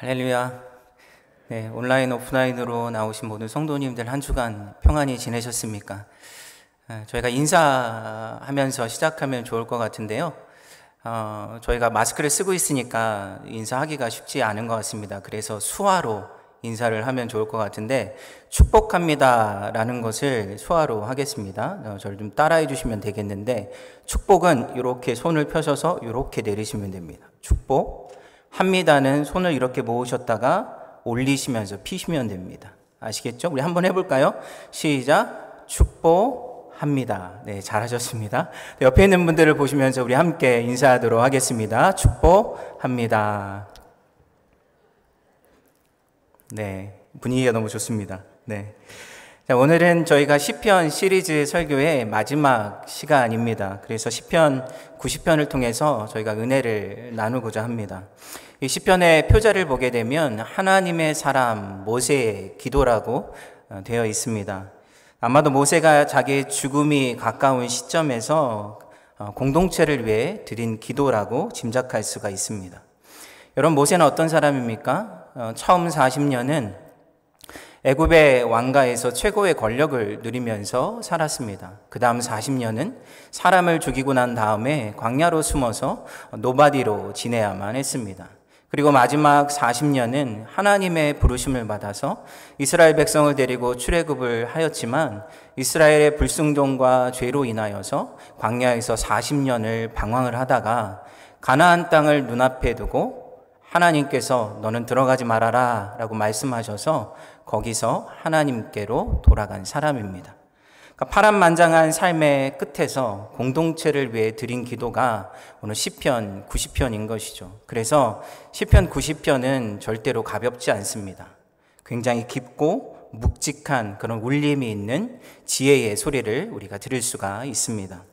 할렐루야. 네, 온라인, 오프라인으로 나오신 모든 성도님들 한 주간 평안히 지내셨습니까? 아, 저희가 인사하면서 시작하면 좋을 것 같은데요. 어, 저희가 마스크를 쓰고 있으니까 인사하기가 쉽지 않은 것 같습니다. 그래서 수화로 인사를 하면 좋을 것 같은데, 축복합니다. 라는 것을 수화로 하겠습니다. 어, 저를 좀 따라해 주시면 되겠는데, 축복은 이렇게 손을 펴셔서 이렇게 내리시면 됩니다. 축복. 합니다는 손을 이렇게 모으셨다가 올리시면서 피시면 됩니다. 아시겠죠? 우리 한번 해볼까요? 시작. 축복합니다. 네, 잘하셨습니다. 네, 옆에 있는 분들을 보시면서 우리 함께 인사하도록 하겠습니다. 축복합니다. 네, 분위기가 너무 좋습니다. 네. 자, 오늘은 저희가 시편 시리즈 설교의 마지막 시간입니다. 그래서 시편 90편을 통해서 저희가 은혜를 나누고자 합니다. 이 시편의 표자를 보게 되면 하나님의 사람 모세의 기도라고 어, 되어 있습니다. 아마도 모세가 자기의 죽음이 가까운 시점에서 어, 공동체를 위해 드린 기도라고 짐작할 수가 있습니다. 여러분 모세는 어떤 사람입니까? 어, 처음 40년은 애굽의 왕가에서 최고의 권력을 누리면서 살았습니다. 그 다음 40년은 사람을 죽이고 난 다음에 광야로 숨어서 nobody로 지내야만 했습니다. 그리고 마지막 40년은 하나님의 부르심을 받아서 이스라엘 백성을 데리고 출애굽을 하였지만 이스라엘의 불순종과 죄로 인하여서 광야에서 40년을 방황을 하다가 가나안 땅을 눈앞에 두고 하나님께서 너는 들어가지 말아라 라고 말씀하셔서 거기서 하나님께로 돌아간 사람입니다. 그러니까 파란만장한 삶의 끝에서 공동체를 위해 드린 기도가 오늘 시편 90편인 것이죠. 그래서 시편 90편은 절대로 가볍지 않습니다. 굉장히 깊고 묵직한 그런 울림이 있는 지혜의 소리를 우리가 들을 수가 있습니다.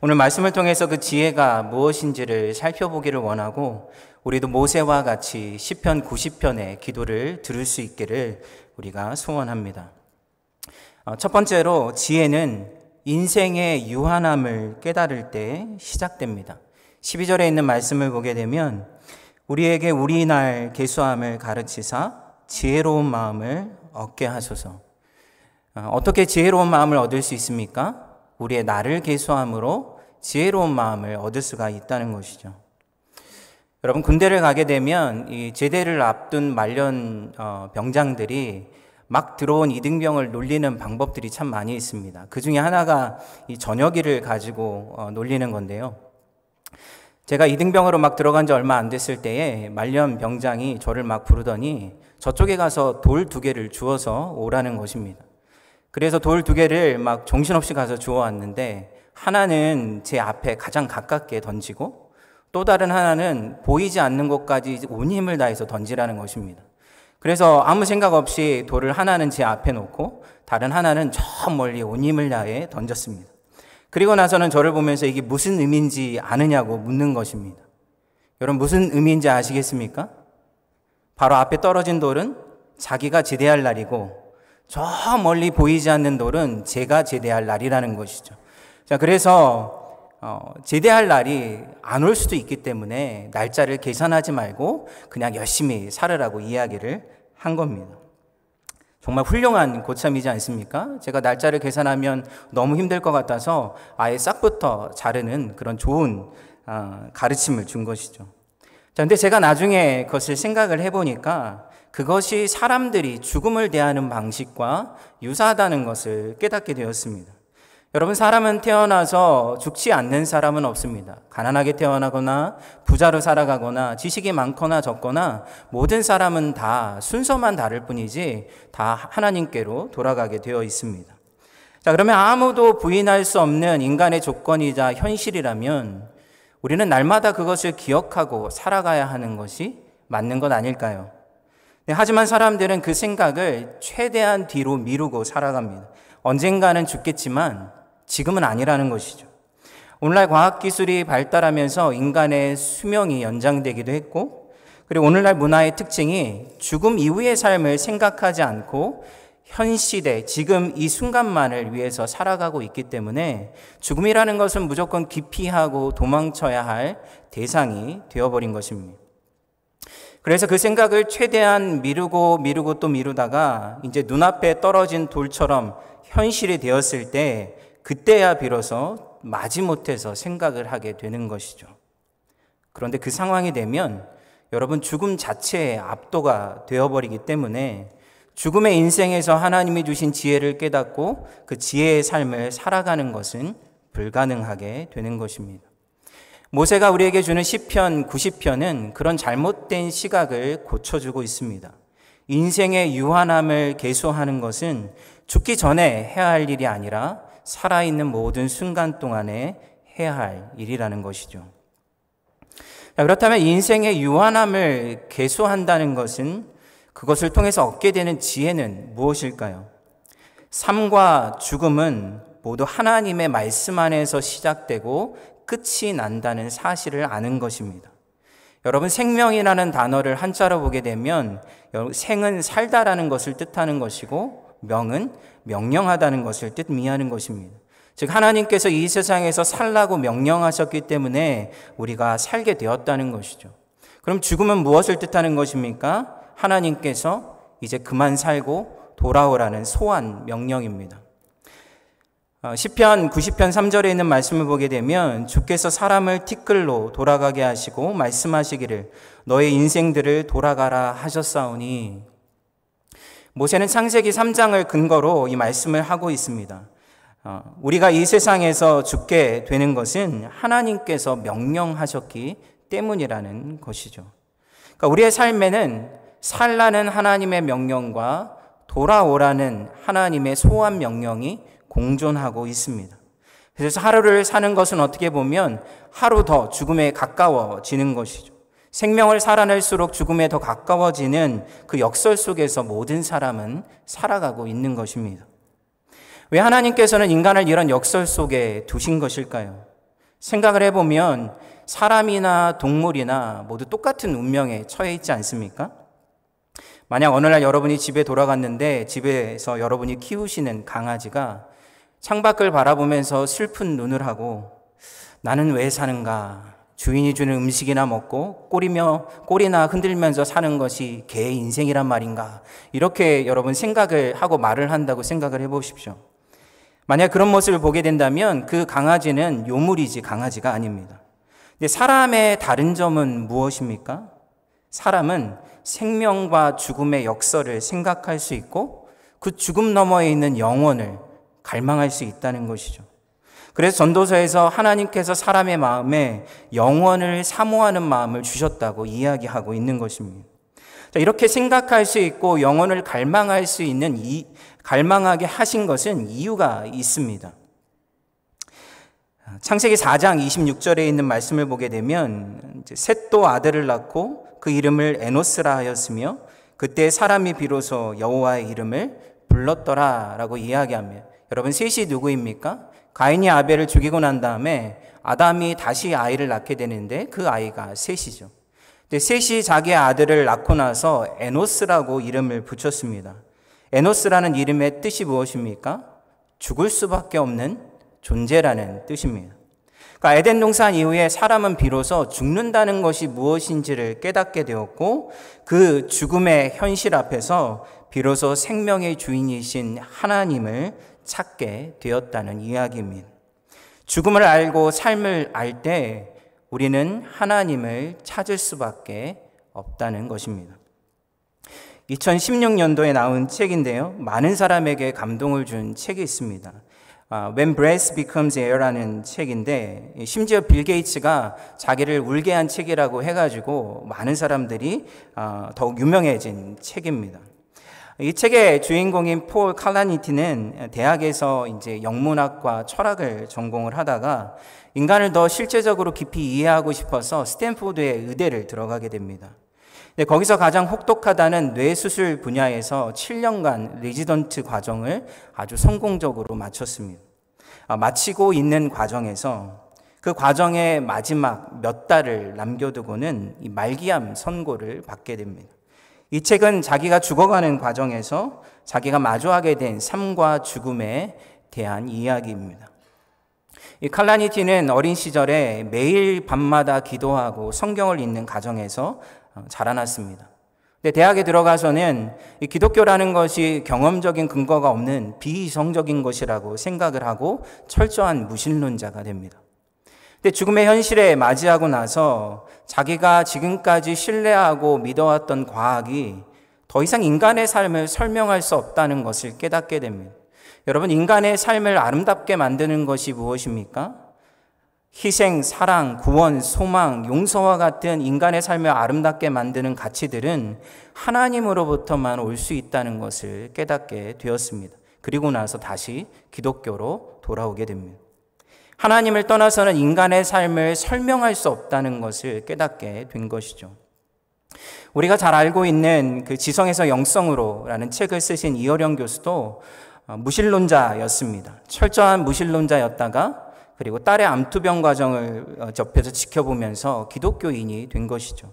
오늘 말씀을 통해서 그 지혜가 무엇인지를 살펴보기를 원하고 우리도 모세와 같이 시편 90편의 기도를 들을 수 있기를 우리가 소원합니다. 어, 첫 번째로 지혜는 인생의 유한함을 깨달을 때 시작됩니다. 12절에 있는 말씀을 보게 되면 우리에게 우리 날 개수함을 가르치사 지혜로운 마음을 얻게 하소서. 어, 어떻게 지혜로운 마음을 얻을 수 있습니까? 우리의 나를 개수함으로 지혜로운 마음을 얻을 수가 있다는 것이죠. 여러분 군대를 가게 되면 이 제대를 앞둔 말년 어, 병장들이 막 들어온 이등병을 놀리는 방법들이 참 많이 있습니다. 그 중에 하나가 이 전역이를 가지고 어, 놀리는 건데요. 제가 이등병으로 막 들어간 지 얼마 안 됐을 때에 말년 병장이 저를 막 부르더니 저쪽에 가서 돌 두 개를 주워서 오라는 것입니다. 그래서 돌 두 개를 막 정신없이 가서 주워 왔는데 하나는 제 앞에 가장 가깝게 던지고 또 다른 하나는 보이지 않는 곳까지 온 힘을 다해서 던지라는 것입니다. 그래서 아무 생각 없이 돌을 하나는 제 앞에 놓고 다른 하나는 저 멀리 온 힘을 다해 던졌습니다. 그리고 나서는 저를 보면서 이게 무슨 의미인지 아느냐고 묻는 것입니다. 여러분 무슨 의미인지 아시겠습니까? 바로 앞에 떨어진 돌은 자기가 제대할 날이고 저 멀리 보이지 않는 돌은 제가 제대할 날이라는 것이죠. 자, 그래서 어, 제대할 날이 안 올 수도 있기 때문에 날짜를 계산하지 말고 그냥 열심히 살으라고 이야기를 한 겁니다. 정말 훌륭한 고참이지 않습니까? 제가 날짜를 계산하면 너무 힘들 것 같아서 아예 싹부터 자르는 그런 좋은 어, 가르침을 준 것이죠. 자, 근데 제가 나중에 그것을 생각을 해보니까 그것이 사람들이 죽음을 대하는 방식과 유사하다는 것을 깨닫게 되었습니다. 여러분, 사람은 태어나서 죽지 않는 사람은 없습니다. 가난하게 태어나거나 부자로 살아가거나 지식이 많거나 적거나 모든 사람은 다 순서만 다를 뿐이지 다 하나님께로 돌아가게 되어 있습니다. 자, 그러면 아무도 부인할 수 없는 인간의 조건이자 현실이라면 우리는 날마다 그것을 기억하고 살아가야 하는 것이 맞는 것 아닐까요? 네, 하지만 사람들은 그 생각을 최대한 뒤로 미루고 살아갑니다. 언젠가는 죽겠지만 지금은 아니라는 것이죠. 오늘날 과학기술이 발달하면서 인간의 수명이 연장되기도 했고, 그리고 오늘날 문화의 특징이 죽음 이후의 삶을 생각하지 않고 현 시대, 지금 이 순간만을 위해서 살아가고 있기 때문에 죽음이라는 것은 무조건 기피하고 도망쳐야 할 대상이 되어버린 것입니다. 그래서 그 생각을 최대한 미루고 미루고 또 미루다가 이제 눈앞에 떨어진 돌처럼 현실이 되었을 때 그때야 비로소 마지못해서 생각을 하게 되는 것이죠. 그런데 그 상황이 되면 여러분 죽음 자체에 압도가 되어버리기 때문에 죽음의 인생에서 하나님이 주신 지혜를 깨닫고 그 지혜의 삶을 살아가는 것은 불가능하게 되는 것입니다. 모세가 우리에게 주는 시편 90편은 그런 잘못된 시각을 고쳐주고 있습니다. 인생의 유한함을 개소하는 것은 죽기 전에 해야 할 일이 아니라 살아있는 모든 순간 동안에 해야 할 일이라는 것이죠. 그렇다면 인생의 유한함을 개소한다는 것은 그것을 통해서 얻게 되는 지혜는 무엇일까요? 삶과 죽음은 모두 하나님의 말씀 안에서 시작되고 끝이 난다는 사실을 아는 것입니다. 여러분 생명이라는 단어를 한자로 보게 되면 생은 살다라는 것을 뜻하는 것이고 명은 명령하다는 것을 뜻미하는 것입니다. 즉 하나님께서 이 세상에서 살라고 명령하셨기 때문에 우리가 살게 되었다는 것이죠. 그럼 죽음은 무엇을 뜻하는 것입니까? 하나님께서 이제 그만 살고 돌아오라는 소환 명령입니다. 어, 시편 90편 3절에 있는 말씀을 보게 되면 주께서 사람을 티끌로 돌아가게 하시고 말씀하시기를 너의 인생들을 돌아가라 하셨사오니 모세는 창세기 3장을 근거로 이 말씀을 하고 있습니다. 어, 우리가 이 세상에서 죽게 되는 것은 하나님께서 명령하셨기 때문이라는 것이죠. 그러니까 우리의 삶에는 살라는 하나님의 명령과 돌아오라는 하나님의 소환 명령이 공존하고 있습니다. 그래서 하루를 사는 것은 어떻게 보면 하루 더 죽음에 가까워지는 것이죠. 생명을 살아낼수록 죽음에 더 가까워지는 그 역설 속에서 모든 사람은 살아가고 있는 것입니다. 왜 하나님께서는 인간을 이런 역설 속에 두신 것일까요? 생각을 해보면 사람이나 동물이나 모두 똑같은 운명에 처해 있지 않습니까? 만약 어느 날 여러분이 집에 돌아갔는데 집에서 여러분이 키우시는 강아지가 창밖을 바라보면서 슬픈 눈을 하고 나는 왜 사는가? 주인이 주는 음식이나 먹고 꼬리며 꼬리나 흔들면서 사는 것이 개의 인생이란 말인가? 이렇게 여러분 생각을 하고 말을 한다고 생각을 해 보십시오. 만약 그런 모습을 보게 된다면 그 강아지는 요물이지 강아지가 아닙니다. 근데 사람의 다른 점은 무엇입니까? 사람은 생명과 죽음의 역설을 생각할 수 있고 그 죽음 너머에 있는 영혼을 갈망할 수 있다는 것이죠. 그래서 전도서에서 하나님께서 사람의 마음에 영원을 사모하는 마음을 주셨다고 이야기하고 있는 것입니다. 자, 이렇게 생각할 수 있고 영원을 갈망할 수 있는 이 갈망하게 하신 것은 이유가 있습니다. 창세기 4장 26절에 있는 말씀을 보게 되면 셋도 아들을 낳고 그 이름을 에노스라 하였으며 그때 사람이 비로소 여호와의 이름을 불렀더라라고 이야기합니다. 여러분 셋이 누구입니까? 가인이 아벨을 죽이고 난 다음에 아담이 다시 아이를 낳게 되는데 그 아이가 셋이죠. 근데 셋이 자기 아들을 낳고 나서 에노스라고 이름을 붙였습니다. 에노스라는 이름의 뜻이 무엇입니까? 죽을 수밖에 없는 존재라는 뜻입니다. 그러니까 에덴 동산 이후에 사람은 비로소 죽는다는 것이 무엇인지를 깨닫게 되었고 그 죽음의 현실 앞에서 비로소 생명의 주인이신 하나님을 찾게 되었다는 이야기입니다. 죽음을 알고 삶을 알 때 우리는 하나님을 찾을 수밖에 없다는 것입니다. 2016년도에 나온 책인데요. 많은 사람에게 감동을 준 책이 있습니다. When Breath Becomes Air라는 책인데 심지어 빌 게이츠가 자기를 울게 한 책이라고 해가지고 많은 사람들이 어, 더욱 유명해진 책입니다. 이 책의 주인공인 폴 칼라니티는 대학에서 이제 영문학과 철학을 전공을 하다가 인간을 더 실제적으로 깊이 이해하고 싶어서 스탠포드의 의대를 들어가게 됩니다. 네, 거기서 가장 혹독하다는 뇌수술 분야에서 7년간 레지던트 과정을 아주 성공적으로 마쳤습니다. 아, 마치고 있는 과정에서 그 과정의 마지막 몇 달을 남겨두고는 이 말기암 선고를 받게 됩니다. 이 책은 자기가 죽어가는 과정에서 자기가 마주하게 된 삶과 죽음에 대한 이야기입니다. 이 칼라니티는 어린 시절에 매일 밤마다 기도하고 성경을 읽는 가정에서 어, 자라났습니다. 근데 대학에 들어가서는 이 기독교라는 것이 경험적인 근거가 없는 비이성적인 것이라고 생각을 하고 철저한 무신론자가 됩니다. 근데 죽음의 현실에 맞이하고 나서 자기가 지금까지 신뢰하고 믿어왔던 과학이 더 이상 인간의 삶을 설명할 수 없다는 것을 깨닫게 됩니다. 여러분, 인간의 삶을 아름답게 만드는 것이 무엇입니까? 희생, 사랑, 구원, 소망, 용서와 같은 인간의 삶을 아름답게 만드는 가치들은 하나님으로부터만 올 수 있다는 것을 깨닫게 되었습니다. 그리고 나서 다시 기독교로 돌아오게 됩니다. 하나님을 떠나서는 인간의 삶을 설명할 수 없다는 것을 깨닫게 된 것이죠. 우리가 잘 알고 있는 그 지성에서 영성으로라는 책을 쓰신 이어령 교수도 어, 무신론자였습니다. 철저한 무신론자였다가 그리고 딸의 암투병 과정을 어, 접해서 지켜보면서 기독교인이 된 것이죠.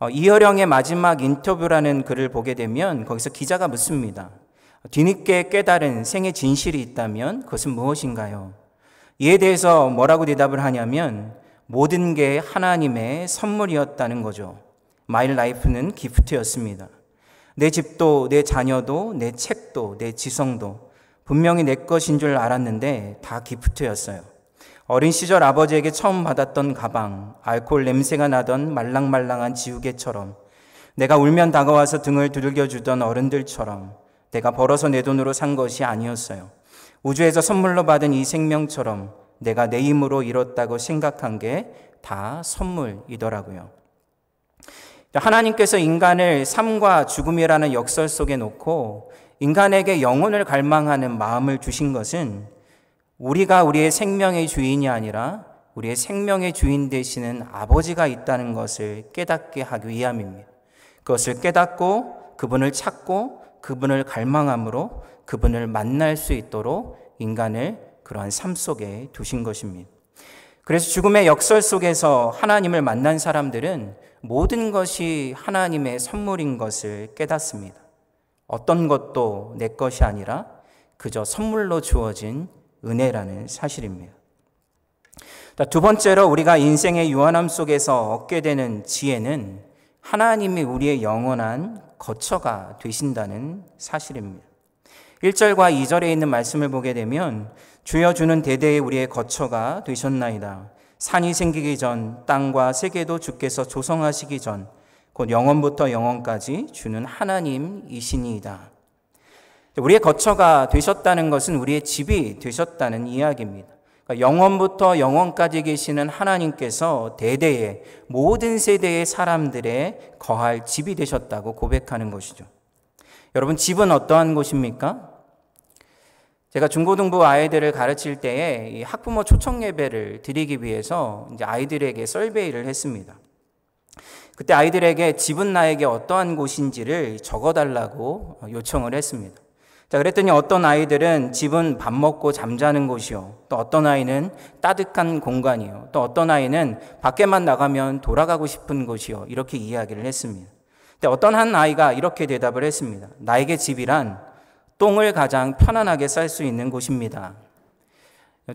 어, 이어령의 마지막 인터뷰라는 글을 보게 되면 거기서 기자가 묻습니다. 뒤늦게 깨달은 생의 진실이 있다면 그것은 무엇인가요? 이에 대해서 뭐라고 대답을 하냐면 모든 게 하나님의 선물이었다는 거죠. My life는 gift였습니다. 내 집도, 내 자녀도, 내 책도, 내 지성도 분명히 내 것인 줄 알았는데 다 gift였어요. 어린 시절 아버지에게 처음 받았던 가방, 알코올 냄새가 나던 말랑말랑한 지우개처럼 내가 울면 다가와서 등을 두들겨 주던 어른들처럼 내가 벌어서 내 돈으로 산 것이 아니었어요. 우주에서 선물로 받은 이 생명처럼 내가 내 힘으로 이뤘다고 생각한 게 다 선물이더라고요. 하나님께서 인간을 삶과 죽음이라는 역설 속에 놓고 인간에게 영혼을 갈망하는 마음을 주신 것은 우리가 우리의 생명의 주인이 아니라 우리의 생명의 주인 되시는 아버지가 있다는 것을 깨닫게 하기 위함입니다. 그것을 깨닫고 그분을 찾고 그분을 갈망함으로 그분을 만날 수 있도록 인간을 그러한 삶 속에 두신 것입니다. 그래서 죽음의 역설 속에서 하나님을 만난 사람들은 모든 것이 하나님의 선물인 것을 깨닫습니다. 어떤 것도 내 것이 아니라 그저 선물로 주어진 은혜라는 사실입니다. 두 번째로 우리가 인생의 유한함 속에서 얻게 되는 지혜는 하나님이 우리의 영원한 거처가 되신다는 사실입니다. 1절과 2절에 있는 말씀을 보게 되면 주여 주는 대대에 우리의 거처가 되셨나이다. 산이 생기기 전 땅과 세계도 주께서 조성하시기 전 곧 영원부터 영원까지 주는 하나님이시니이다. 우리의 거처가 되셨다는 것은 우리의 집이 되셨다는 이야기입니다. 그러니까 영원부터 영원까지 계시는 하나님께서 대대의 모든 세대의 사람들의 거할 집이 되셨다고 고백하는 것이죠. 여러분, 집은 어떠한 곳입니까? 제가 중고등부 아이들을 가르칠 때에 학부모 초청 예배를 드리기 위해서 이제 아이들에게 썰베이를 했습니다. 그때 아이들에게 집은 나에게 어떠한 곳인지를 적어달라고 요청을 했습니다. 자, 그랬더니 어떤 아이들은 집은 밥 먹고 잠자는 곳이요. 또 어떤 아이는 따뜻한 공간이요. 또 어떤 아이는 밖에만 나가면 돌아가고 싶은 곳이요. 이렇게 이야기를 했습니다. 근데 어떤 한 아이가 이렇게 대답을 했습니다. 나에게 집이란 똥을 가장 편안하게 쌀 수 있는 곳입니다.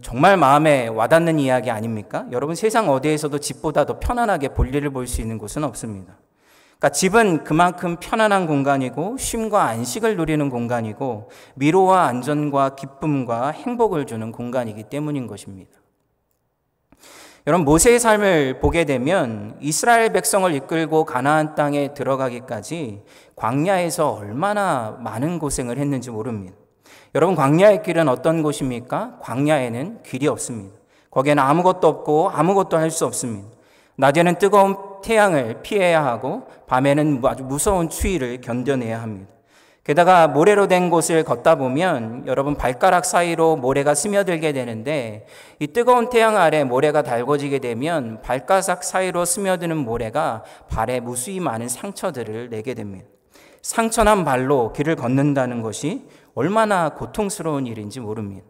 정말 마음에 와닿는 이야기 아닙니까? 여러분 세상 어디에서도 집보다 더 편안하게 볼일을 볼 수 있는 곳은 없습니다. 그러니까 집은 그만큼 편안한 공간이고 쉼과 안식을 누리는 공간이고 미로와 안전과 기쁨과 행복을 주는 공간이기 때문인 것입니다. 여러분 모세의 삶을 보게 되면 이스라엘 백성을 이끌고 가나안 땅에 들어가기까지 광야에서 얼마나 많은 고생을 했는지 모릅니다. 여러분 광야의 길은 어떤 곳입니까? 광야에는 길이 없습니다. 거기에는 아무것도 없고 아무것도 할 수 없습니다. 낮에는 뜨거운 태양을 피해야 하고 밤에는 아주 무서운 추위를 견뎌내야 합니다. 게다가 모래로 된 곳을 걷다 보면 여러분 발가락 사이로 모래가 스며들게 되는데 이 뜨거운 태양 아래 모래가 달궈지게 되면 발가락 사이로 스며드는 모래가 발에 무수히 많은 상처들을 내게 됩니다. 상처난 발로 길을 걷는다는 것이 얼마나 고통스러운 일인지 모릅니다.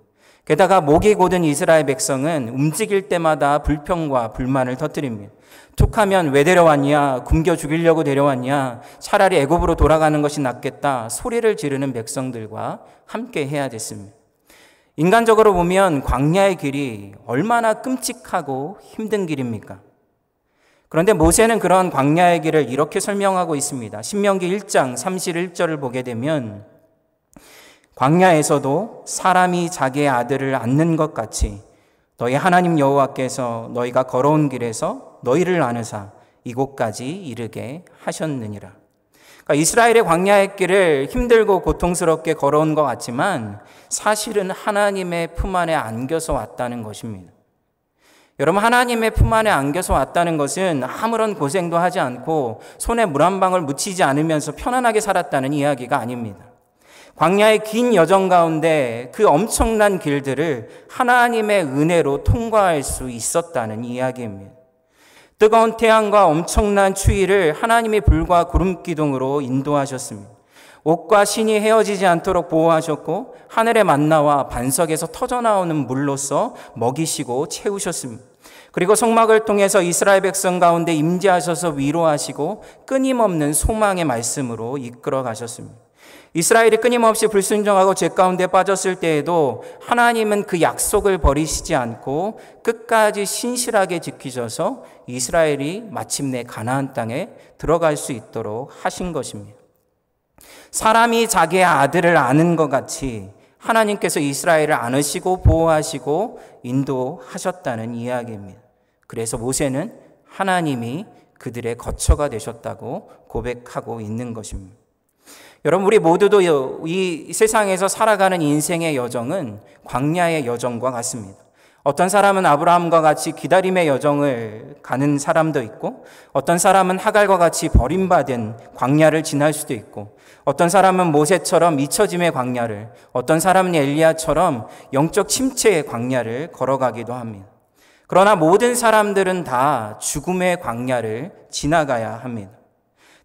게다가 목이 고든 이스라엘 백성은 움직일 때마다 불평과 불만을 터뜨립니다. 툭하면 왜 데려왔냐? 굶겨 죽이려고 데려왔냐? 차라리 애굽으로 돌아가는 것이 낫겠다. 소리를 지르는 백성들과 함께 해야 됐습니다. 인간적으로 보면 광야의 길이 얼마나 끔찍하고 힘든 길입니까? 그런데 모세는 그런 광야의 길을 이렇게 설명하고 있습니다. 신명기 1장 31절을 보게 되면 광야에서도 사람이 자기의 아들을 안는 것 같이 너희 하나님 여호와께서 너희가 걸어온 길에서 너희를 안으사 이곳까지 이르게 하셨느니라. 그러니까 이스라엘의 광야의 길을 힘들고 고통스럽게 걸어온 것 같지만 사실은 하나님의 품 안에 안겨서 왔다는 것입니다. 여러분 하나님의 품 안에 안겨서 왔다는 것은 아무런 고생도 하지 않고 손에 물 한 방울 묻히지 않으면서 편안하게 살았다는 이야기가 아닙니다. 광야의 긴 여정 가운데 그 엄청난 길들을 하나님의 은혜로 통과할 수 있었다는 이야기입니다. 뜨거운 태양과 엄청난 추위를 하나님이 불과 구름 기둥으로 인도하셨습니다. 옷과 신이 헤어지지 않도록 보호하셨고 하늘의 만나와 반석에서 터져나오는 물로써 먹이시고 채우셨습니다. 그리고 성막을 통해서 이스라엘 백성 가운데 임재하셔서 위로하시고 끊임없는 소망의 말씀으로 이끌어 가셨습니다. 이스라엘이 끊임없이 불순종하고 죄 가운데 빠졌을 때에도 하나님은 그 약속을 버리시지 않고 끝까지 신실하게 지키셔서 이스라엘이 마침내 가나안 땅에 들어갈 수 있도록 하신 것입니다. 사람이 자기의 아들을 아는 것 같이 하나님께서 이스라엘을 안으시고 보호하시고 인도하셨다는 이야기입니다. 그래서 모세는 하나님이 그들의 거처가 되셨다고 고백하고 있는 것입니다. 여러분, 우리 모두도 이 세상에서 살아가는 인생의 여정은 광야의 여정과 같습니다. 어떤 사람은 아브라함과 같이 기다림의 여정을 가는 사람도 있고, 어떤 사람은 하갈과 같이 버림받은 광야를 지날 수도 있고, 어떤 사람은 모세처럼 잊혀짐의 광야를, 어떤 사람은 엘리야처럼 영적 침체의 광야를 걸어가기도 합니다. 그러나 모든 사람들은 다 죽음의 광야를 지나가야 합니다.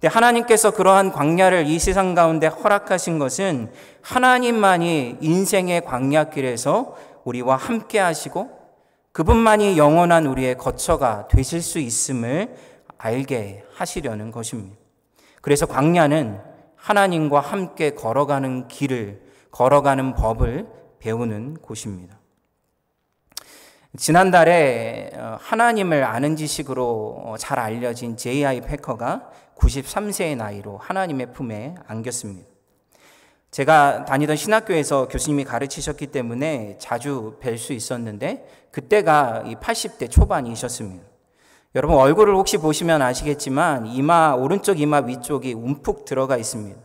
하나님께서 그러한 광야를 이 세상 가운데 허락하신 것은 하나님만이 인생의 광야길에서 우리와 함께 하시고 그분만이 영원한 우리의 거처가 되실 수 있음을 알게 하시려는 것입니다. 그래서 광야는 하나님과 함께 걸어가는 길을, 걸어가는 법을 배우는 곳입니다. 지난달에 어, 하나님을 아는 지식으로 어, 잘 알려진 J.I. 패커가 93세의 나이로 하나님의 품에 안겼습니다. 제가 다니던 신학교에서 교수님이 가르치셨기 때문에 자주 뵐 수 있었는데 그때가 80대 초반이셨습니다. 여러분 얼굴을 혹시 보시면 아시겠지만 이마 오른쪽 이마 위쪽이 움푹 들어가 있습니다.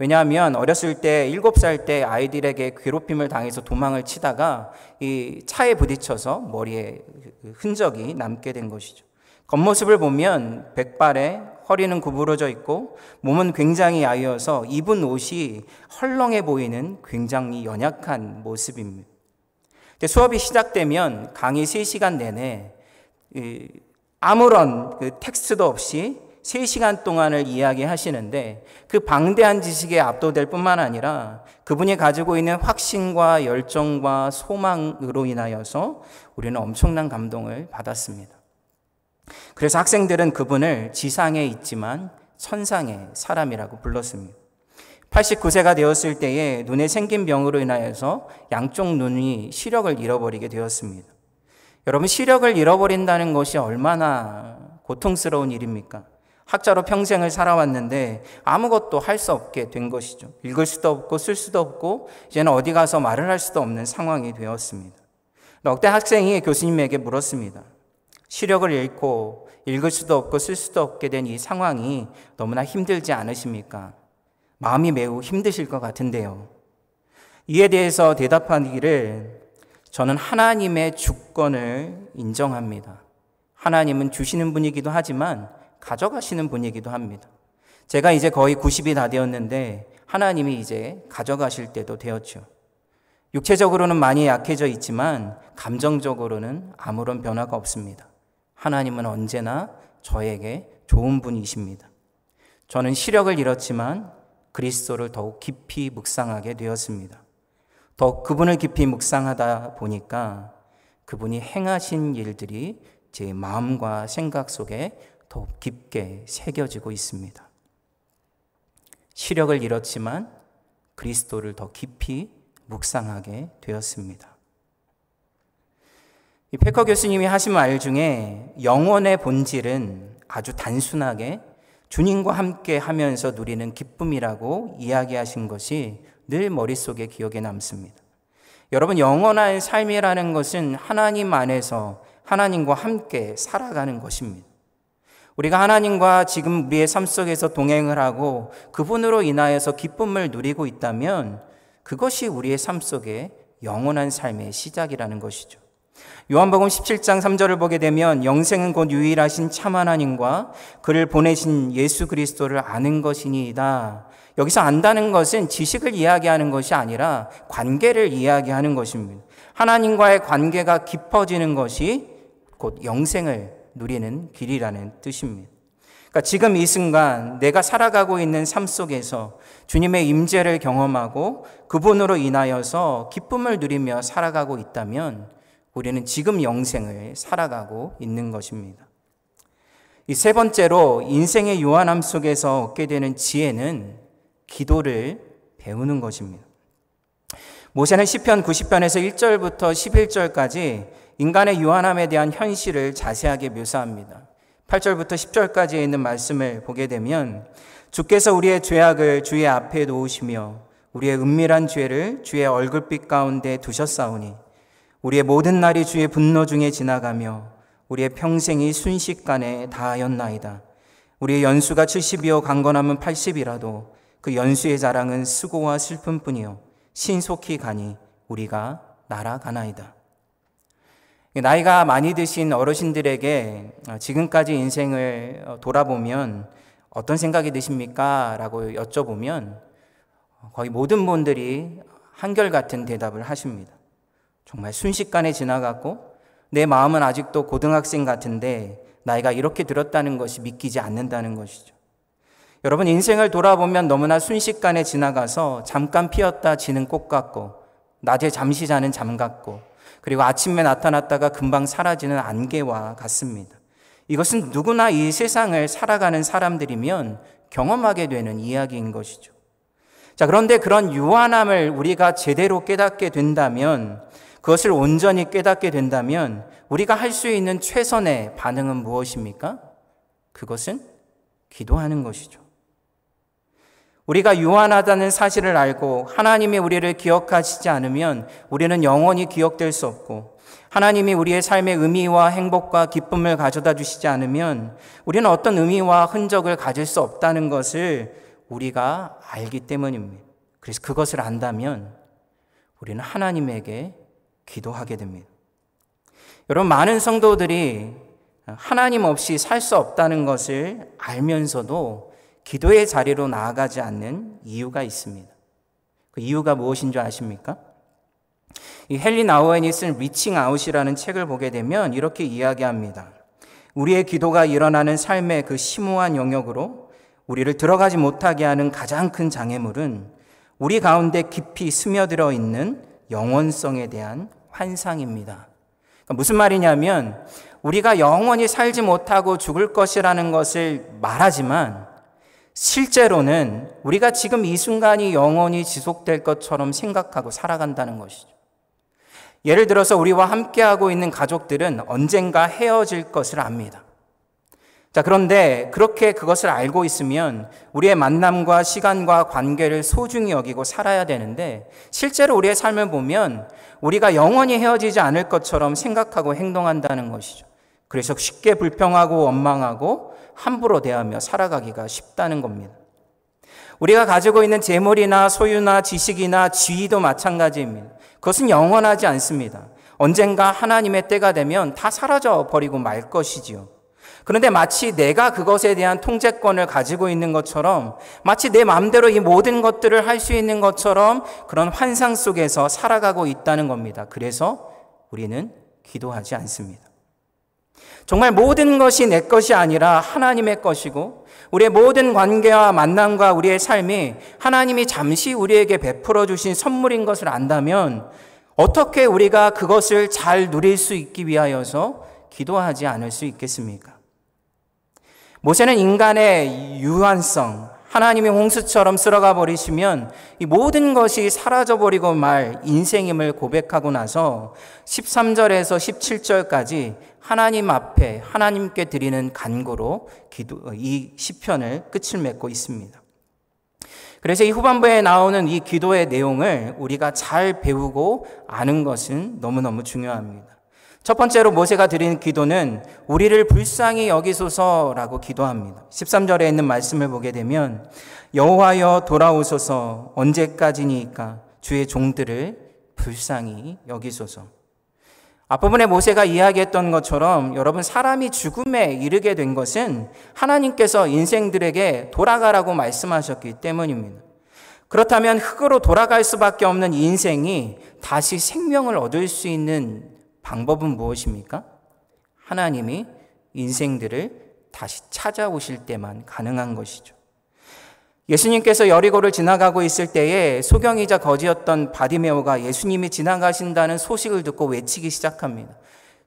왜냐하면 어렸을 때 7살 때 아이들에게 괴롭힘을 당해서 도망을 치다가 이 차에 부딪혀서 머리에 그 흔적이 남게 된 것이죠. 겉모습을 보면 백발에 허리는 구부러져 있고 몸은 굉장히 야위어서 입은 옷이 헐렁해 보이는 굉장히 연약한 모습입니다. 수업이 시작되면 강의 3시간 내내 아무런 그 텍스트도 없이 3시간 동안을 이야기하시는데 그 방대한 지식에 압도될 뿐만 아니라 그분이 가지고 있는 확신과 열정과 소망으로 인하여서 우리는 엄청난 감동을 받았습니다. 그래서 학생들은 그분을 지상에 있지만 천상의 사람이라고 불렀습니다. 89세가 되었을 때에 눈에 생긴 병으로 인하여서 양쪽 눈이 시력을 잃어버리게 되었습니다. 여러분, 시력을 잃어버린다는 것이 얼마나 고통스러운 일입니까? 학자로 평생을 살아왔는데 아무것도 할 수 없게 된 것이죠. 읽을 수도 없고 쓸 수도 없고 이제는 어디 가서 말을 할 수도 없는 상황이 되었습니다. 억대 학생이 교수님에게 물었습니다. 시력을 잃고 읽을 수도 없고 쓸 수도 없게 된 이 상황이 너무나 힘들지 않으십니까? 마음이 매우 힘드실 것 같은데요. 이에 대해서 대답하기를 저는 하나님의 주권을 인정합니다. 하나님은 주시는 분이기도 하지만 가져가시는 분이기도 합니다. 제가 이제 거의 90이 다 되었는데 하나님이 이제 가져가실 때도 되었죠. 육체적으로는 많이 약해져 있지만 감정적으로는 아무런 변화가 없습니다. 하나님은 언제나 저에게 좋은 분이십니다. 저는 시력을 잃었지만 그리스도를 더욱 깊이 묵상하게 되었습니다. 더 그분을 깊이 묵상하다 보니까 그분이 행하신 일들이 제 마음과 생각 속에 더 깊게 새겨지고 있습니다. 시력을 잃었지만 그리스도를 더 깊이 묵상하게 되었습니다. 이 페커 교수님이 하신 말 중에 영혼의 본질은 아주 단순하게 주님과 함께 하면서 누리는 기쁨이라고 이야기하신 것이 늘 머릿속에 기억에 남습니다. 여러분, 영원한 삶이라는 것은 하나님 안에서 하나님과 함께 살아가는 것입니다. 우리가 하나님과 지금 우리의 삶 속에서 동행을 하고 그분으로 인하여서 기쁨을 누리고 있다면 그것이 우리의 삶 속에 영원한 삶의 시작이라는 것이죠. 요한복음 17장 3절을 보게 되면 영생은 곧 유일하신 참 하나님과 그를 보내신 예수 그리스도를 아는 것이니이다. 여기서 안다는 것은 지식을 이야기하는 것이 아니라 관계를 이야기하는 것입니다. 하나님과의 관계가 깊어지는 것이 곧 영생을 누리는 길이라는 뜻입니다. 그러니까 지금 이 순간 내가 살아가고 있는 삶 속에서 주님의 임재를 경험하고 그분으로 인하여서 기쁨을 누리며 살아가고 있다면 우리는 지금 영생을 살아가고 있는 것입니다. 이 세 번째로 인생의 유한함 속에서 얻게 되는 지혜는 기도를 배우는 것입니다. 모세는 시편 90편에서 1절부터 11절까지 인간의 유한함에 대한 현실을 자세하게 묘사합니다. 8절부터 10절까지에 있는 말씀을 보게 되면 주께서 우리의 죄악을 주의 앞에 놓으시며 우리의 은밀한 죄를 주의 얼굴빛 가운데 두셨사오니 우리의 모든 날이 주의 분노 중에 지나가며 우리의 평생이 순식간에 다하였나이다. 우리의 연수가 70이요 강건함은 80이라도 그 연수의 자랑은 수고와 슬픔뿐이요 신속히 가니 우리가 날아가나이다. 나이가 많이 드신 어르신들에게 지금까지 인생을 돌아보면 어떤 생각이 드십니까? 라고 여쭤보면 거의 모든 분들이 한결같은 대답을 하십니다. 정말 순식간에 지나갔고 내 마음은 아직도 고등학생 같은데 나이가 이렇게 들었다는 것이 믿기지 않는다는 것이죠. 여러분 인생을 돌아보면 너무나 순식간에 지나가서 잠깐 피었다 지는 꽃 같고 낮에 잠시 자는 잠 같고 그리고 아침에 나타났다가 금방 사라지는 안개와 같습니다. 이것은 누구나 이 세상을 살아가는 사람들이면 경험하게 되는 이야기인 것이죠. 자, 그런데 그런 유한함을 우리가 제대로 깨닫게 된다면 그것을 온전히 깨닫게 된다면 우리가 할 수 있는 최선의 반응은 무엇입니까? 그것은 기도하는 것이죠. 우리가 유한하다는 사실을 알고 하나님이 우리를 기억하시지 않으면 우리는 영원히 기억될 수 없고 하나님이 우리의 삶의 의미와 행복과 기쁨을 가져다 주시지 않으면 우리는 어떤 의미와 흔적을 가질 수 없다는 것을 우리가 알기 때문입니다. 그래서 그것을 안다면 우리는 하나님에게 기도하게 됩니다. 여러분, 많은 성도들이 하나님 없이 살 수 없다는 것을 알면서도 기도의 자리로 나아가지 않는 이유가 있습니다. 그 이유가 무엇인 줄 아십니까? 이 헨리 나우엔이 쓴 Reaching Out이라는 책을 보게 되면 이렇게 이야기합니다. 우리의 기도가 일어나는 삶의 그 심오한 영역으로 우리를 들어가지 못하게 하는 가장 큰 장애물은 우리 가운데 깊이 스며들어 있는 영원성에 대한 환상입니다. 그러니까 무슨 말이냐면 우리가 영원히 살지 못하고 죽을 것이라는 것을 말하지만 실제로는 우리가 지금 이 순간이 영원히 지속될 것처럼 생각하고 살아간다는 것이죠. 예를 들어서 우리와 함께하고 있는 가족들은 언젠가 헤어질 것을 압니다. 자, 그런데 그렇게 그것을 알고 있으면 우리의 만남과 시간과 관계를 소중히 여기고 살아야 되는데 실제로 우리의 삶을 보면 우리가 영원히 헤어지지 않을 것처럼 생각하고 행동한다는 것이죠. 그래서 쉽게 불평하고 원망하고 함부로 대하며 살아가기가 쉽다는 겁니다. 우리가 가지고 있는 재물이나 소유나 지식이나 지위도 마찬가지입니다. 그것은 영원하지 않습니다. 언젠가 하나님의 때가 되면 다 사라져 버리고 말 것이지요. 그런데 마치 내가 그것에 대한 통제권을 가지고 있는 것처럼 마치 내 마음대로 이 모든 것들을 할 수 있는 것처럼 그런 환상 속에서 살아가고 있다는 겁니다. 그래서 우리는 기도하지 않습니다. 정말 모든 것이 내 것이 아니라 하나님의 것이고 우리의 모든 관계와 만남과 우리의 삶이 하나님이 잠시 우리에게 베풀어 주신 선물인 것을 안다면 어떻게 우리가 그것을 잘 누릴 수 있기 위하여서 기도하지 않을 수 있겠습니까? 모세는 인간의 유한성, 하나님이 홍수처럼 쓸어가 버리시면 이 모든 것이 사라져 버리고 말 인생임을 고백하고 나서 13절에서 17절까지 하나님 앞에 하나님께 드리는 간구로 기도 이 시편을 끝을 맺고 있습니다. 그래서 이 후반부에 나오는 이 기도의 내용을 우리가 잘 배우고 아는 것은 너무너무 중요합니다. 첫 번째로 모세가 드리는 기도는 우리를 불쌍히 여기소서라고 기도합니다. 13절에 있는 말씀을 보게 되면 여호와여 돌아오소서 언제까지니까 주의 종들을 불쌍히 여기소서. 앞부분에 모세가 이야기했던 것처럼 여러분 사람이 죽음에 이르게 된 것은 하나님께서 인생들에게 돌아가라고 말씀하셨기 때문입니다. 그렇다면 흙으로 돌아갈 수밖에 없는 인생이 다시 생명을 얻을 수 있는 방법은 무엇입니까? 하나님이 인생들을 다시 찾아오실 때만 가능한 것이죠. 예수님께서 여리고를 지나가고 있을 때에 소경이자 거지였던 바디메오가 예수님이 지나가신다는 소식을 듣고 외치기 시작합니다.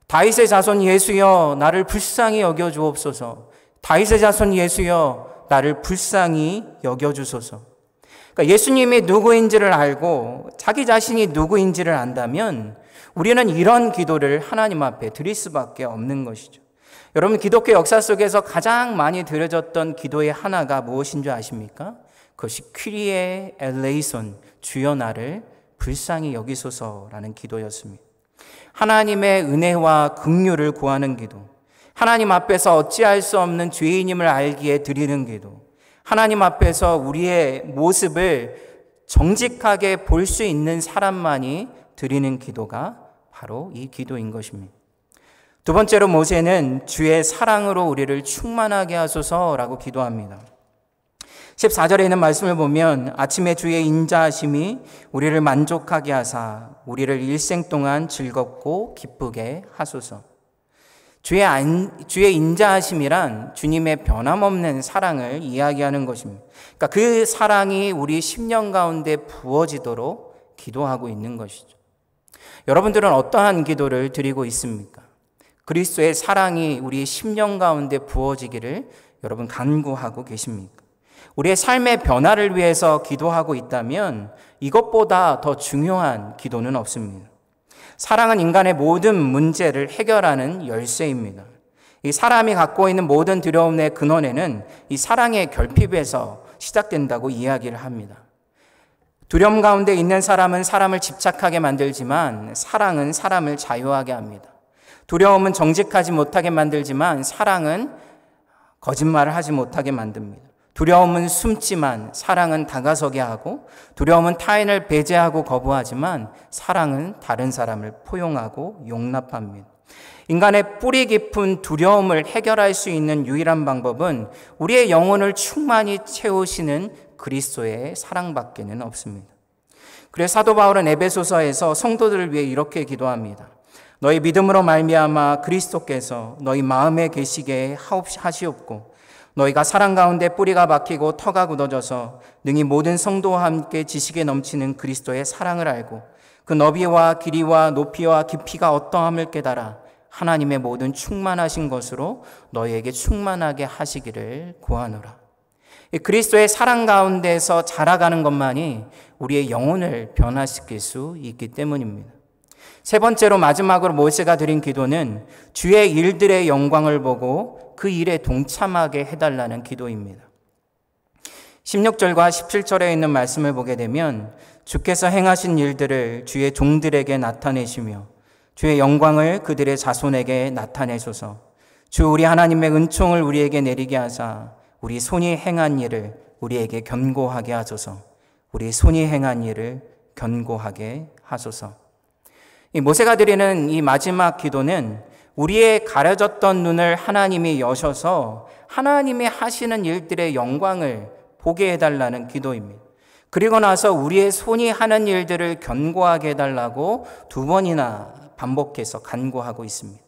다윗의 자손 예수여 나를 불쌍히 여겨 주옵소서. 다윗의 자손 예수여 나를 불쌍히 여겨 주소서. 그러니까 예수님이 누구인지를 알고 자기 자신이 누구인지를 안다면 우리는 이런 기도를 하나님 앞에 드릴 수밖에 없는 것이죠. 여러분, 기독교 역사 속에서 가장 많이 드려졌던 기도의 하나가 무엇인 줄 아십니까? 그것이 퀴리에 엘레이손, 주여 나를 불쌍히 여기소서라는 기도였습니다. 하나님의 은혜와 긍휼을 구하는 기도, 하나님 앞에서 어찌할 수 없는 죄인임을 알기에 드리는 기도, 하나님 앞에서 우리의 모습을 정직하게 볼 수 있는 사람만이 드리는 기도가 바로 이 기도인 것입니다. 두 번째로 모세는 주의 사랑으로 우리를 충만하게 하소서라고 기도합니다. 14절에 있는 말씀을 보면 아침에 주의 인자하심이 우리를 만족하게 하사 우리를 일생 동안 즐겁고 기쁘게 하소서. 주의 안, 주의 인자하심이란 주님의 변함없는 사랑을 이야기하는 것입니다. 그러니까 그 사랑이 우리 10년 가운데 부어지도록 기도하고 있는 것이죠. 여러분들은 어떠한 기도를 드리고 있습니까? 그리스도의 사랑이 우리 10년 가운데 부어지기를 여러분 간구하고 계십니까? 우리의 삶의 변화를 위해서 기도하고 있다면 이것보다 더 중요한 기도는 없습니다. 사랑은 인간의 모든 문제를 해결하는 열쇠입니다. 이 사람이 갖고 있는 모든 두려움의 근원에는 이 사랑의 결핍에서 시작된다고 이야기를 합니다. 두려움 가운데 있는 사람은 사람을 집착하게 만들지만 사랑은 사람을 자유하게 합니다. 두려움은 정직하지 못하게 만들지만 사랑은 거짓말을 하지 못하게 만듭니다. 두려움은 숨지만 사랑은 다가서게 하고 두려움은 타인을 배제하고 거부하지만 사랑은 다른 사람을 포용하고 용납합니다. 인간의 뿌리 깊은 두려움을 해결할 수 있는 유일한 방법은 우리의 영혼을 충만히 채우시는 그리스도의 사랑밖에는 없습니다. 그래서 사도 바울은 에베소서에서 성도들을 위해 이렇게 기도합니다. 너희 믿음으로 말미암아 그리스도께서 너희 마음에 계시게 하시옵고 너희가 사랑 가운데 뿌리가 박히고 터가 굳어져서 능히 모든 성도와 함께 지식에 넘치는 그리스도의 사랑을 알고 그 너비와 길이와 높이와 깊이가 어떠함을 깨달아 하나님의 모든 충만하신 것으로 너희에게 충만하게 하시기를 구하노라. 그리스도의 사랑 가운데서 자라가는 것만이 우리의 영혼을 변화시킬 수 있기 때문입니다. 세 번째로 마지막으로 모세가 드린 기도는 주의 일들의 영광을 보고 그 일에 동참하게 해달라는 기도입니다. 16절과 17절에 있는 말씀을 보게 되면 주께서 행하신 일들을 주의 종들에게 나타내시며 주의 영광을 그들의 자손에게 나타내소서. 주 우리 하나님의 은총을 우리에게 내리게 하사 우리 손이 행한 일을 우리에게 견고하게 하소서. 우리 손이 행한 일을 견고하게 하소서. 이 모세가 드리는 이 마지막 기도는 우리의 가려졌던 눈을 하나님이 여셔서 하나님이 하시는 일들의 영광을 보게 해달라는 기도입니다. 그리고 나서 우리의 손이 하는 일들을 견고하게 해달라고 두 번이나 반복해서 간구하고 있습니다.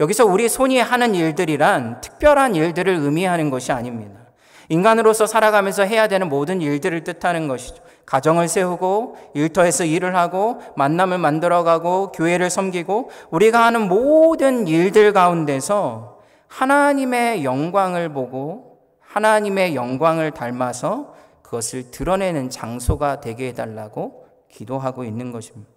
여기서 우리 손이 하는 일들이란 특별한 일들을 의미하는 것이 아닙니다. 인간으로서 살아가면서 해야 되는 모든 일들을 뜻하는 것이죠. 가정을 세우고 일터에서 일을 하고 만남을 만들어가고 교회를 섬기고 우리가 하는 모든 일들 가운데서 하나님의 영광을 보고 하나님의 영광을 닮아서 그것을 드러내는 장소가 되게 해달라고 기도하고 있는 것입니다.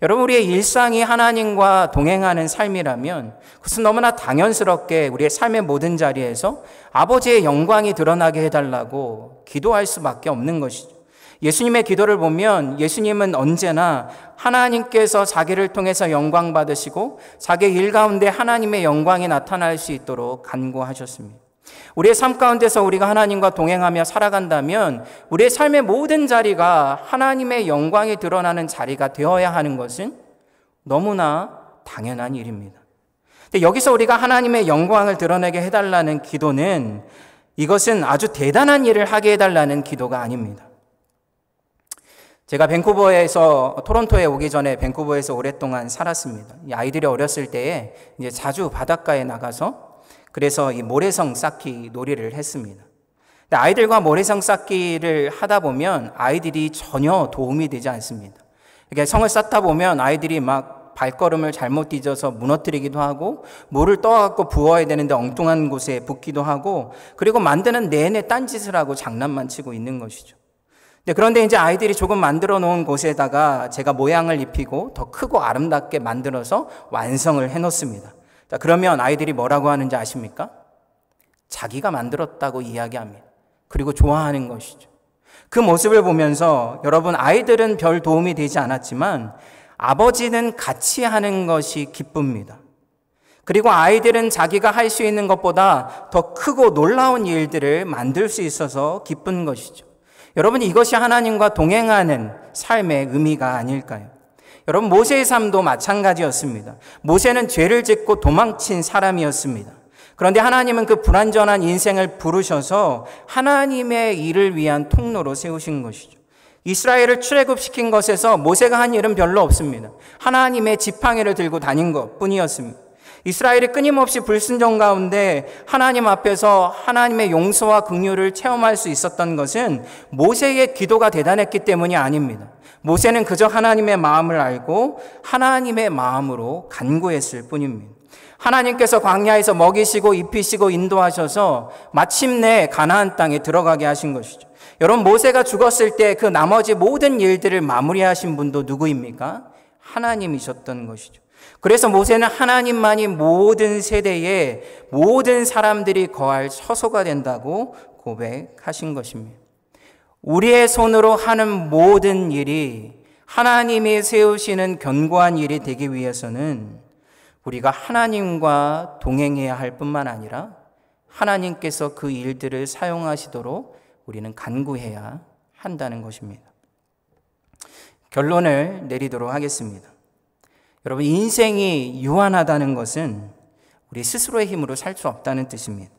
여러분, 우리의 일상이 하나님과 동행하는 삶이라면 그것은 너무나 당연스럽게 우리의 삶의 모든 자리에서 아버지의 영광이 드러나게 해달라고 기도할 수밖에 없는 것이죠. 예수님의 기도를 보면 예수님은 언제나 하나님께서 자기를 통해서 영광 받으시고 자기 일 가운데 하나님의 영광이 나타날 수 있도록 간구하셨습니다. 우리의 삶 가운데서 우리가 하나님과 동행하며 살아간다면 우리의 삶의 모든 자리가 하나님의 영광이 드러나는 자리가 되어야 하는 것은 너무나 당연한 일입니다. 근데 여기서 우리가 하나님의 영광을 드러내게 해달라는 기도는 이것은 아주 대단한 일을 하게 해달라는 기도가 아닙니다. 제가 밴쿠버에서 토론토에 오기 전에 밴쿠버에서 오랫동안 살았습니다. 아이들이 어렸을 때에 이제 자주 바닷가에 나가서 그래서 이 모래성 쌓기 놀이를 했습니다. 아이들과 모래성 쌓기를 하다 보면 아이들이 전혀 도움이 되지 않습니다. 이렇게 성을 쌓다 보면 아이들이 막 발걸음을 잘못 뒤져서 무너뜨리기도 하고 물을 떠갖고 부어야 되는데 엉뚱한 곳에 붓기도 하고 그리고 만드는 내내 딴짓을 하고 장난만 치고 있는 것이죠. 네, 그런데 이제 아이들이 조금 만들어 놓은 곳에다가 제가 모양을 입히고 더 크고 아름답게 만들어서 완성을 해 놓습니다. 자, 그러면 아이들이 뭐라고 하는지 아십니까? 자기가 만들었다고 이야기합니다. 그리고 좋아하는 것이죠. 그 모습을 보면서 여러분 아이들은 별 도움이 되지 않았지만 아버지는 같이 하는 것이 기쁩니다. 그리고 아이들은 자기가 할 수 있는 것보다 더 크고 놀라운 일들을 만들 수 있어서 기쁜 것이죠. 여러분 이것이 하나님과 동행하는 삶의 의미가 아닐까요? 여러분 모세의 삶도 마찬가지였습니다. 모세는 죄를 짓고 도망친 사람이었습니다. 그런데 하나님은 그 불완전한 인생을 부르셔서 하나님의 일을 위한 통로로 세우신 것이죠. 이스라엘을 출애굽시킨 것에서 모세가 한 일은 별로 없습니다. 하나님의 지팡이를 들고 다닌 것 뿐이었습니다. 이스라엘이 끊임없이 불순종 가운데 하나님 앞에서 하나님의 용서와 긍휼을 체험할 수 있었던 것은 모세의 기도가 대단했기 때문이 아닙니다. 모세는 그저 하나님의 마음을 알고 하나님의 마음으로 간구했을 뿐입니다. 하나님께서 광야에서 먹이시고 입히시고 인도하셔서 마침내 가나안 땅에 들어가게 하신 것이죠. 여러분 모세가 죽었을 때 그 나머지 모든 일들을 마무리하신 분도 누구입니까? 하나님이셨던 것이죠. 그래서 모세는 하나님만이 모든 세대에 모든 사람들이 거할 처소가 된다고 고백하신 것입니다. 우리의 손으로 하는 모든 일이 하나님이 세우시는 견고한 일이 되기 위해서는 우리가 하나님과 동행해야 할 뿐만 아니라 하나님께서 그 일들을 사용하시도록 우리는 간구해야 한다는 것입니다. 결론을 내리도록 하겠습니다. 여러분, 인생이 유한하다는 것은 우리 스스로의 힘으로 살 수 없다는 뜻입니다.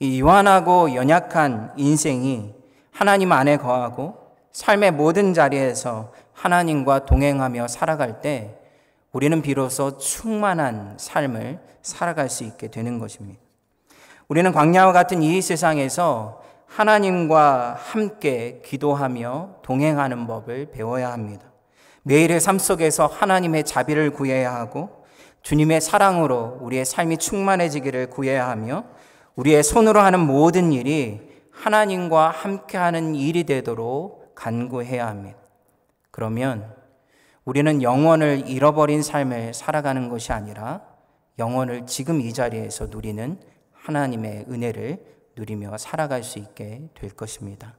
이 유한하고 연약한 인생이 하나님 안에 거하고 삶의 모든 자리에서 하나님과 동행하며 살아갈 때 우리는 비로소 충만한 삶을 살아갈 수 있게 되는 것입니다. 우리는 광야와 같은 이 세상에서 하나님과 함께 기도하며 동행하는 법을 배워야 합니다. 매일의 삶 속에서 하나님의 자비를 구해야 하고 주님의 사랑으로 우리의 삶이 충만해지기를 구해야 하며 우리의 손으로 하는 모든 일이 하나님과 함께하는 일이 되도록 간구해야 합니다. 그러면 우리는 영원을 잃어버린 삶을 살아가는 것이 아니라 영원을 지금 이 자리에서 누리는 하나님의 은혜를 누리며 살아갈 수 있게 될 것입니다.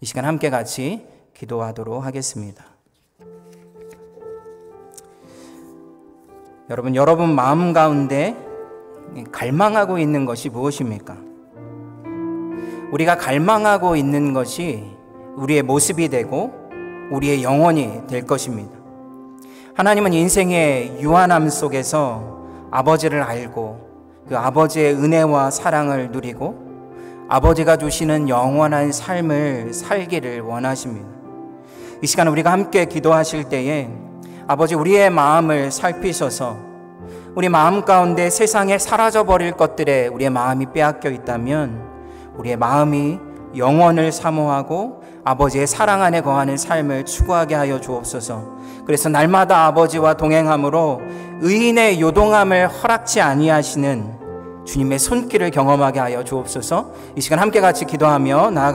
이 시간 함께 같이 기도하도록 하겠습니다. 여러분, 여러분 마음 가운데 갈망하고 있는 것이 무엇입니까? 우리가 갈망하고 있는 것이 우리의 모습이 되고 우리의 영혼이 될 것입니다. 하나님은 인생의 유한함 속에서 아버지를 알고 그 아버지의 은혜와 사랑을 누리고 아버지가 주시는 영원한 삶을 살기를 원하십니다. 이 시간 우리가 함께 기도하실 때에 아버지 우리의 마음을 살피셔서 우리 마음 가운데 세상에 사라져 버릴 것들에 우리의 마음이 빼앗겨 있다면 우리의 마음이 영원을 사모하고 아버지의 사랑 안에 거하는 삶을 추구하게 하여 주옵소서. 그래서 날마다 아버지와 동행함으로 의인의 요동함을 허락치 아니하시는 주님의 손길을 경험하게 하여 주옵소서. 이 시간 함께 같이 기도하며 나아가